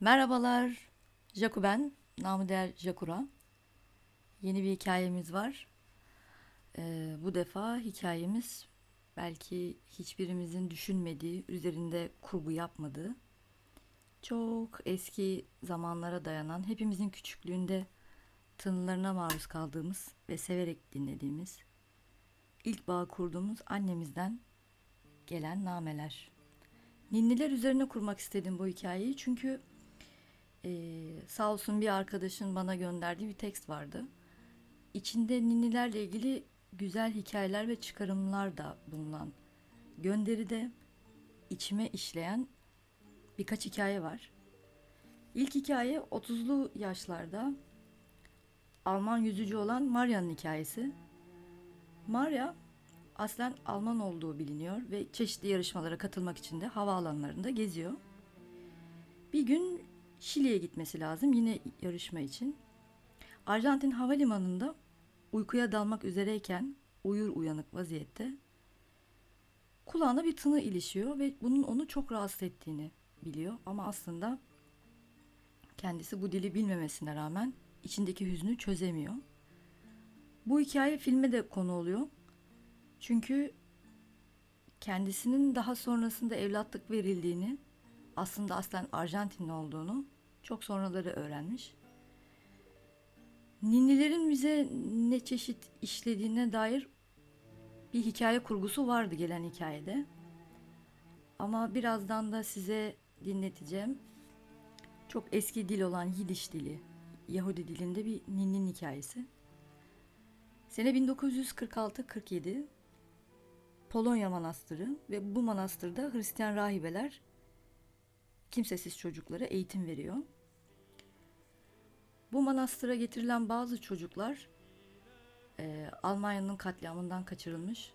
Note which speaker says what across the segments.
Speaker 1: Merhabalar, Jaku ben, namı değer Jakura. Yeni bir hikayemiz var. Ee, bu defa hikayemiz belki hiçbirimizin düşünmediği, üzerinde kurgu yapmadığı, çok eski zamanlara dayanan, hepimizin küçüklüğünde tınılarına maruz kaldığımız ve severek dinlediğimiz, ilk bağ kurduğumuz annemizden gelen nameler. Ninniler üzerine kurmak istedim bu hikayeyi çünkü ee, sağ olsun bir arkadaşın bana gönderdiği bir tekst vardı. İçinde ninnilerle ilgili güzel hikayeler ve çıkarımlar da bulunan gönderide içime işleyen birkaç hikaye var. İlk hikaye 30'lu yaşlarda Alman yüzücü olan Maria'nın hikayesi. Maria aslen Alman olduğu biliniyor ve çeşitli yarışmalara katılmak için de havaalanlarında geziyor. Bir gün Şili'ye gitmesi lazım yine yarışma için. Arjantin havalimanında uykuya dalmak üzereyken uyur uyanık vaziyette kulağına bir tını ilişiyor ve bunun onu çok rahatsız ettiğini biliyor ama aslında kendisi bu dili bilmemesine rağmen içindeki hüznü çözemiyor. Bu hikaye filme de konu oluyor. Çünkü kendisinin daha sonrasında evlatlık verildiğini aslında aslen Arjantinli olduğunu çok sonraları öğrenmiş. Ninnilerin bize ne çeşit işlediğine dair bir hikaye kurgusu vardı gelen hikayede. Ama birazdan da size dinleteceğim. Çok eski dil olan Yidiş dili, Yahudi dilinde bir ninnin hikayesi. Sene 1946-47 Polonya Manastırı ve bu manastırda Hristiyan rahibeler kimsesiz çocuklara eğitim veriyor. Bu manastıra getirilen bazı çocuklar e, Almanya'nın katliamından kaçırılmış,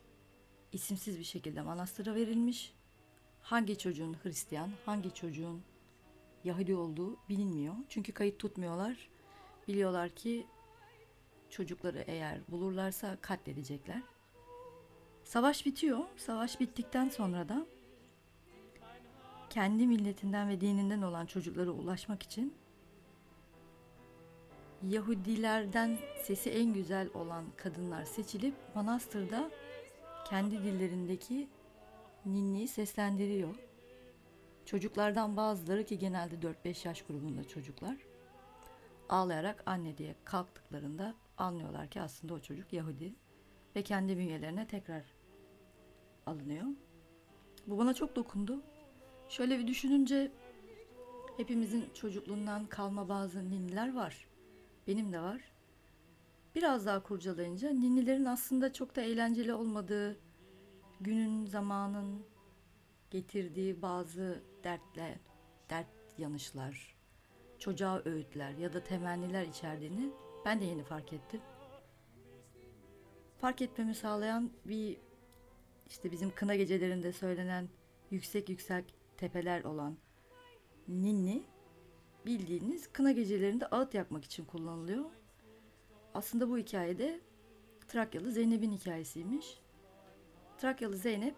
Speaker 1: isimsiz bir şekilde manastıra verilmiş. Hangi çocuğun Hristiyan, hangi çocuğun Yahudi olduğu bilinmiyor. Çünkü kayıt tutmuyorlar. Biliyorlar ki çocukları eğer bulurlarsa katledecekler. Savaş bitiyor. Savaş bittikten sonra da kendi milletinden ve dininden olan çocuklara ulaşmak için Yahudilerden sesi en güzel olan kadınlar seçilip manastırda kendi dillerindeki ninniyi seslendiriyor. Çocuklardan bazıları ki genelde 4-5 yaş grubunda çocuklar ağlayarak anne diye kalktıklarında anlıyorlar ki aslında o çocuk Yahudi ve kendi bünyelerine tekrar alınıyor. Bu bana çok dokundu. Şöyle bir düşününce hepimizin çocukluğundan kalma bazı ninniler var. Benim de var. Biraz daha kurcalayınca ninnilerin aslında çok da eğlenceli olmadığı, günün, zamanın getirdiği bazı dertler, dert yanışlar, çocuğa öğütler ya da temenniler içerdiğini ben de yeni fark ettim. Fark etmemi sağlayan bir işte bizim kına gecelerinde söylenen yüksek yüksek tepeler olan ninni bildiğiniz kına gecelerinde ağıt yakmak için kullanılıyor. Aslında bu hikayede Trakyalı Zeynep'in hikayesiymiş. Trakyalı Zeynep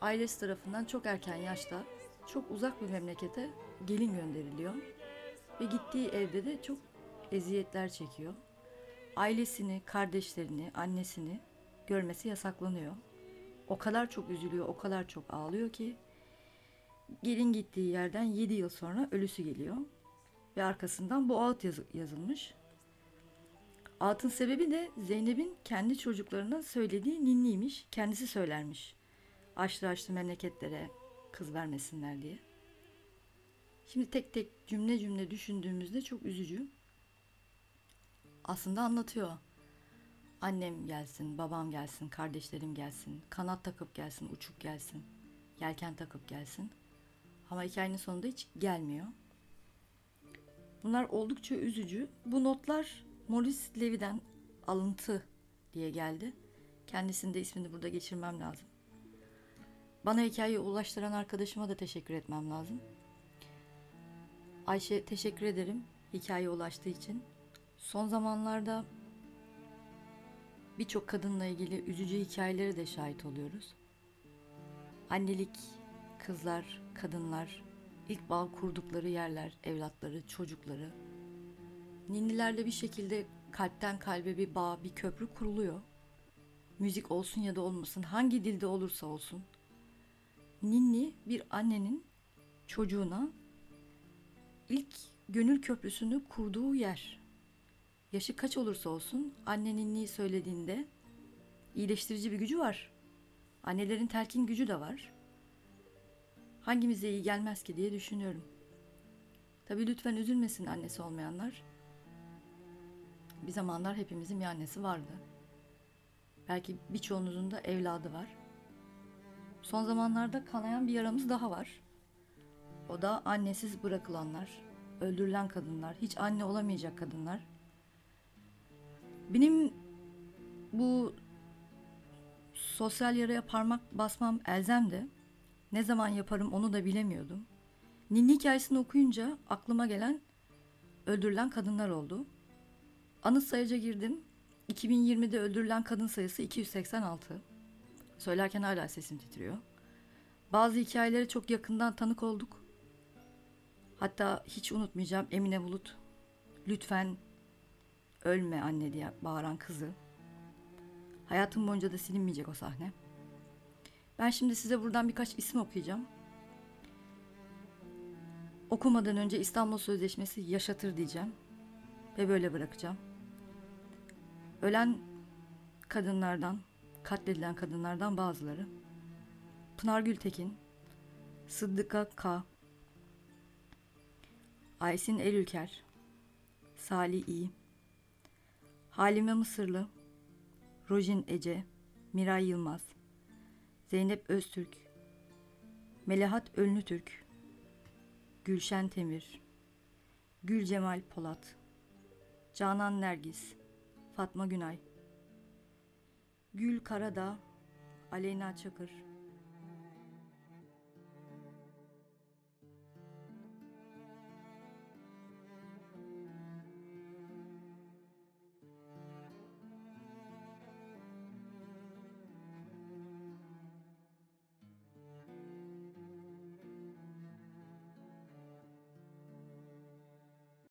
Speaker 1: ailesi tarafından çok erken yaşta çok uzak bir memlekete gelin gönderiliyor ve gittiği evde de çok eziyetler çekiyor. Ailesini, kardeşlerini, annesini görmesi yasaklanıyor. O kadar çok üzülüyor, o kadar çok ağlıyor ki gelin gittiği yerden 7 yıl sonra ölüsü geliyor. Ve arkasından bu ağıt yaz- yazılmış. Ağıtın sebebi de Zeynep'in kendi çocuklarına söylediği ninniymiş. Kendisi söylermiş. Açlı açlı memleketlere kız vermesinler diye. Şimdi tek tek cümle cümle düşündüğümüzde çok üzücü. Aslında anlatıyor. Annem gelsin, babam gelsin, kardeşlerim gelsin, kanat takıp gelsin, uçup gelsin, yelken takıp gelsin. Ama hikayenin sonunda hiç gelmiyor. Bunlar oldukça üzücü. Bu notlar Maurice Levy'den alıntı diye geldi. Kendisinin de ismini burada geçirmem lazım. Bana hikayeyi ulaştıran arkadaşıma da teşekkür etmem lazım. Ayşe teşekkür ederim hikaye ulaştığı için. Son zamanlarda birçok kadınla ilgili üzücü hikayelere de şahit oluyoruz. Annelik, kızlar, kadınlar ilk bağ kurdukları yerler, evlatları, çocukları. Ninnilerle bir şekilde kalpten kalbe bir bağ, bir köprü kuruluyor. Müzik olsun ya da olmasın, hangi dilde olursa olsun. Ninni bir annenin çocuğuna ilk gönül köprüsünü kurduğu yer. Yaşı kaç olursa olsun anne ninniyi söylediğinde iyileştirici bir gücü var. Annelerin telkin gücü de var. Hangimize iyi gelmez ki diye düşünüyorum. Tabii lütfen üzülmesin annesi olmayanlar. Bir zamanlar hepimizin bir annesi vardı. Belki birçoğunuzun da evladı var. Son zamanlarda kanayan bir yaramız daha var. O da annesiz bırakılanlar, öldürülen kadınlar, hiç anne olamayacak kadınlar. Benim bu sosyal yaraya parmak basmam elzemdi. Ne zaman yaparım onu da bilemiyordum. Ninni hikayesini okuyunca aklıma gelen öldürülen kadınlar oldu. Anıt sayaca girdim. 2020'de öldürülen kadın sayısı 286. Söylerken hala sesim titriyor. Bazı hikayelere çok yakından tanık olduk. Hatta hiç unutmayacağım Emine Bulut. Lütfen ölme anne diye bağıran kızı. Hayatım boyunca da silinmeyecek o sahne. Ben şimdi size buradan birkaç isim okuyacağım. Okumadan önce İstanbul Sözleşmesi yaşatır diyeceğim. Ve böyle bırakacağım. Ölen kadınlardan, katledilen kadınlardan bazıları. Pınar Gültekin, Sıddıka K, Aysin Erülker, Salih İyi, Halime Mısırlı, Rojin Ece, Miray Yılmaz, Zeynep Öztürk, Melahat Önlütürk, Gülşen Temir, Gül Cemal Polat, Canan Nergis, Fatma Günay, Gül Karadağ, Aleyna Çakır,